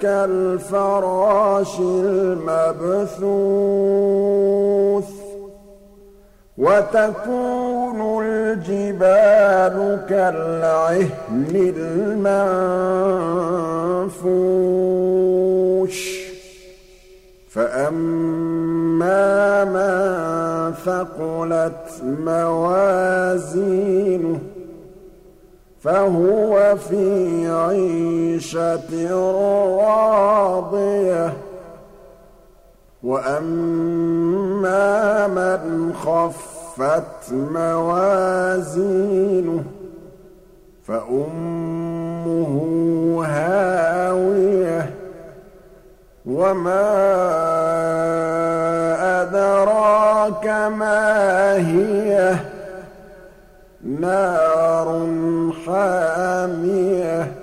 كالفراش المبثوث وتكون الجبال كالعهن المنفوش فأما من ثقلت موازينه فهو في عيشة راضية. وأما من خفت موازينه فأمه هاوية. وما أدراك ما هي. نار حامية.